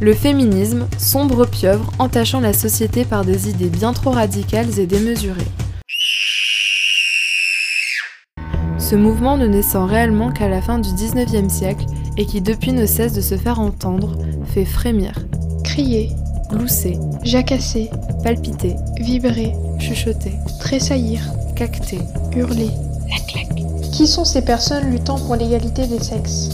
Le féminisme, sombre pieuvre entachant la société par des idées bien trop radicales et démesurées. Ce mouvement ne naissant réellement qu'à la fin du 19e siècle et qui depuis ne cesse de se faire entendre, fait frémir, crier, glousser, jacasser, palpiter, vibrer, chuchoter, tressaillir, cacter, hurler. La claque. Qui sont ces personnes luttant pour l'égalité des sexes?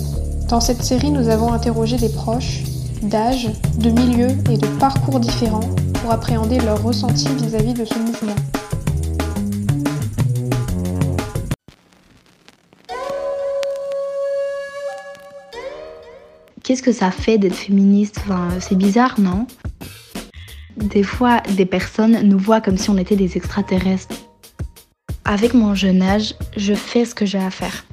Dans cette série, nous avons interrogé des proches, d'âge, de milieux et de parcours différents pour appréhender leurs ressentis vis-à-vis de ce mouvement. Qu'est-ce que ça fait d'être féministe? Enfin, C'est bizarre, non? Des fois, des personnes nous voient comme si on était des extraterrestres. Avec mon jeune âge, je fais ce que j'ai à faire.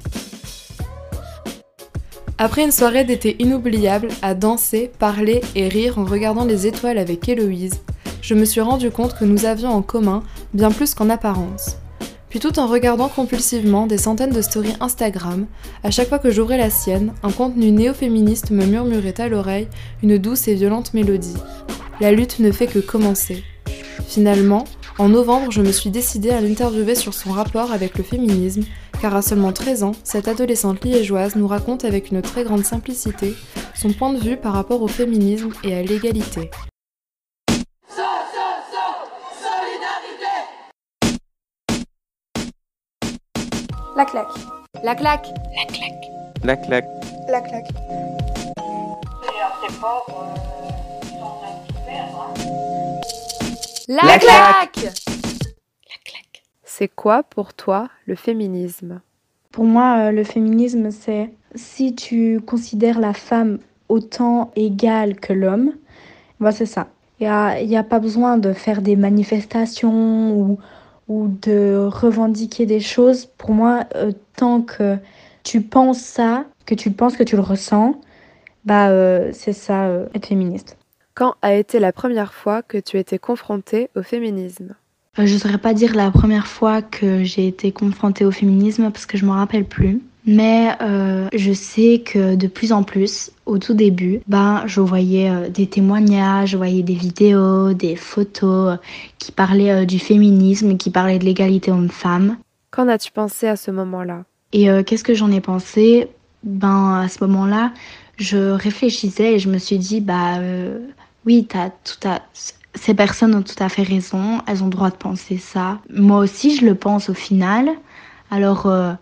Après une soirée d'été inoubliable à danser, parler et rire en regardant les étoiles avec Héloïse, je me suis rendu compte que nous avions en commun bien plus qu'en apparence. Puis tout en regardant compulsivement des centaines de stories Instagram, à chaque fois que j'ouvrais la sienne, un contenu néo-féministe me murmurait à l'oreille une douce et violente mélodie. La lutte ne fait que commencer. Finalement, en novembre, je me suis décidée à l'interviewer sur son rapport avec le féminisme, car à seulement 13 ans, cette adolescente liégeoise nous raconte avec une très grande simplicité son point de vue par rapport au féminisme et à l'égalité. La claque. La claque La claque. La claque. La claque. La, La claque La claque. C'est quoi pour toi le féminisme? Pour moi, euh, le féminisme, c'est si tu considères la femme autant égale que l'homme, bah, c'est ça. Il n'y a, y a pas besoin de faire des manifestations ou, ou de revendiquer des choses. Pour moi, euh, tant que tu penses ça, que tu penses que tu le ressens, bah, euh, c'est ça, euh, être féministe. Quand a été la première fois que tu étais confrontée au féminisme? Euh, je ne saurais pas dire la première fois que j'ai été confrontée au féminisme parce que je ne me rappelle plus. Mais euh, je sais que de plus en plus, au tout début, ben, je voyais euh, des témoignages, je voyais des vidéos, des photos euh, qui parlaient du féminisme, qui parlaient de l'égalité homme-femme. Qu'en as-tu pensé à ce moment-là? Et qu'est-ce que j'en ai pensé? Ben à ce moment-là, je réfléchissais et je me suis dit bah oui, tout à ces personnes ont tout à fait raison, elles ont droit de penser ça. Moi aussi, je le pense au final. Alors euh,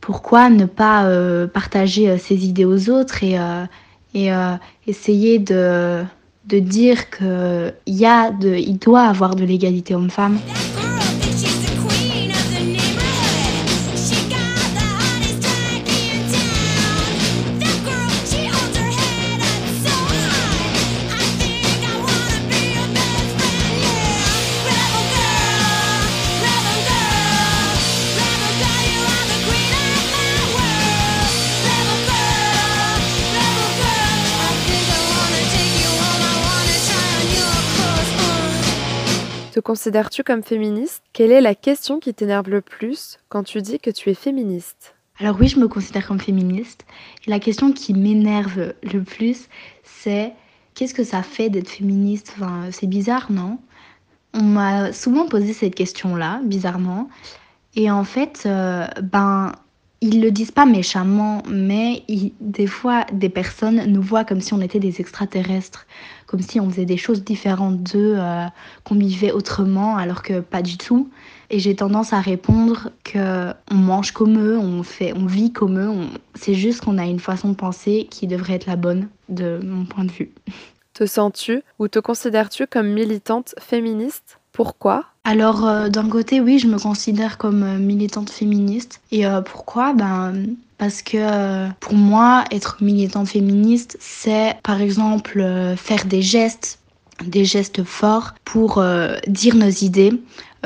pourquoi ne pas euh, partager euh, ces idées aux autres et, euh, et euh, essayer de dire que il y a de il doit avoir de l'égalité homme-femme? Te considères-tu comme féministe? Quelle est la question qui t'énerve le plus quand tu dis que tu es féministe? Alors oui, je me considère comme féministe. Et la question qui m'énerve le plus, c'est qu'est-ce que ça fait d'être féministe? Enfin, C'est bizarre, non? On m'a souvent posé cette question-là, bizarrement. Et en fait, euh, ben, ils le disent pas méchamment, mais des fois, des personnes nous voient comme si on était des extraterrestres, comme si on faisait des choses différentes d'eux, euh, qu'on vivait autrement, alors que pas du tout. Et j'ai tendance à répondre que on mange comme eux, on fait, on vit comme eux. on- C'est juste qu'on a une façon de penser qui devrait être la bonne, de mon point de vue. Te sens-tu ou te considères-tu comme militante féministe? Pourquoi? Alors, euh, d'un côté, oui, je me considère comme euh, militante féministe. Et euh, pourquoi? Ben, parce que pour moi, être militante féministe, c'est par exemple faire des gestes, des gestes forts pour dire nos idées.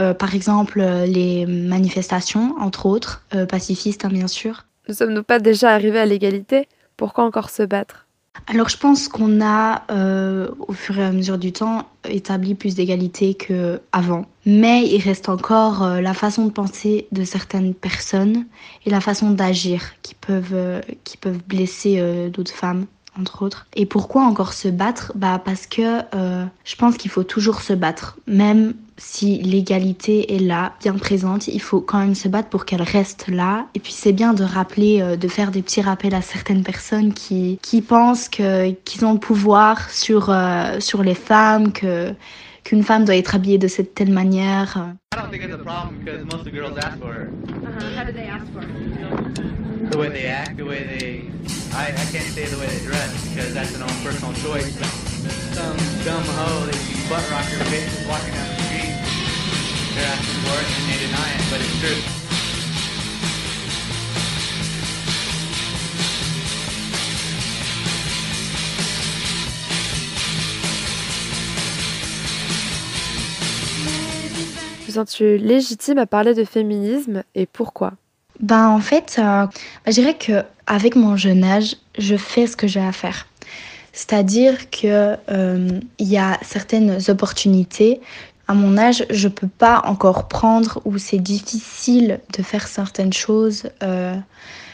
Euh, par exemple, euh, les manifestations, entre autres, euh, pacifistes, hein, bien sûr. Ne sommes-nous pas déjà arrivés à l'égalité? Pourquoi encore se battre? Alors je pense qu'on a, euh, au fur et à mesure du temps, établi plus d'égalité qu'avant. Mais il reste encore euh, la façon de penser de certaines personnes et la façon d'agir qui peuvent, euh, qui peuvent blesser d'autres femmes entre autres. Et pourquoi encore se battre? Bah parce que je pense qu'il faut toujours se battre, même si l'égalité est là, bien présente, il faut quand même se battre pour qu'elle reste là. Et puis c'est bien de rappeler, euh, de faire des petits rappels à certaines personnes qui, qui pensent que, qu'ils ont le pouvoir sur, euh, sur les femmes, que qu'une femme doit être habillée de cette telle manière. I don't think it's a problem because most of the girls ask for it. Uh-huh. How do they ask for it? The way they act, the way they. I, I can't say the way they dress because that's their own personal choice. Some dumb hoe that you butt rock your bitch walking down the street. They're asking for it and they deny it, but it's true. sens-tu légitime à parler de féminisme et pourquoi? Ben en fait, euh, je dirais que avec mon jeune âge, je fais ce que j'ai à faire. C'est-à-dire que euh, il y a certaines opportunités. À mon âge, je peux pas encore prendre ou c'est difficile de faire certaines choses euh,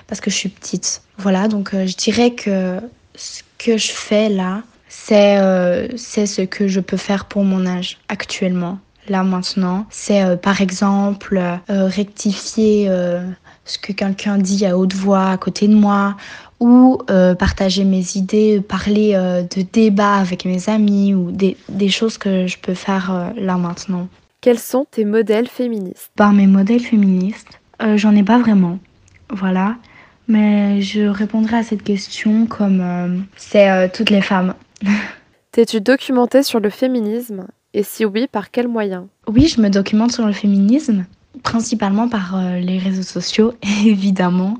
parce que je suis petite. Voilà, donc je dirais que ce que je fais là, c'est c'est ce que je peux faire pour mon âge actuellement là maintenant, c'est euh, par exemple euh, rectifier euh, ce que quelqu'un dit à haute voix à côté de moi ou partager mes idées, parler de débats avec mes amis ou des, des choses que je peux faire là maintenant. Quels sont tes modèles féministes? Par mes modèles féministes, j'en ai pas vraiment. Voilà. Mais je répondrai à cette question comme c'est toutes les femmes. T'es-tu documentée sur le féminisme? Et si oui, par quels moyens? Oui, je me documente sur le féminisme, principalement par euh, les réseaux sociaux, évidemment.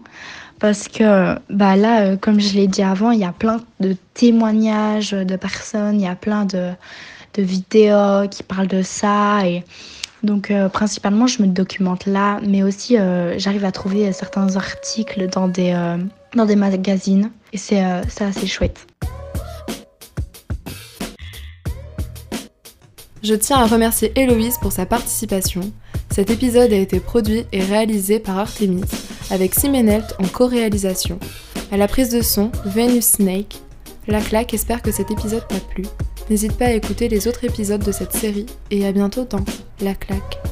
Parce que bah là, euh, comme je l'ai dit avant, il y a plein de témoignages de personnes, il y a plein de, de vidéos qui parlent de ça. Et donc, euh, principalement, je me documente là, mais aussi j'arrive à trouver certains articles dans des, dans des magazines. Et c'est assez chouette. Je tiens à remercier Héloïse pour sa participation. Cet épisode a été produit et réalisé par Artemis, avec Simenelt en co-réalisation. À la prise de son, Venus Snake. La claque espère que cet épisode t'a plu. N'hésite pas à écouter les autres épisodes de cette série et à bientôt dans La claque.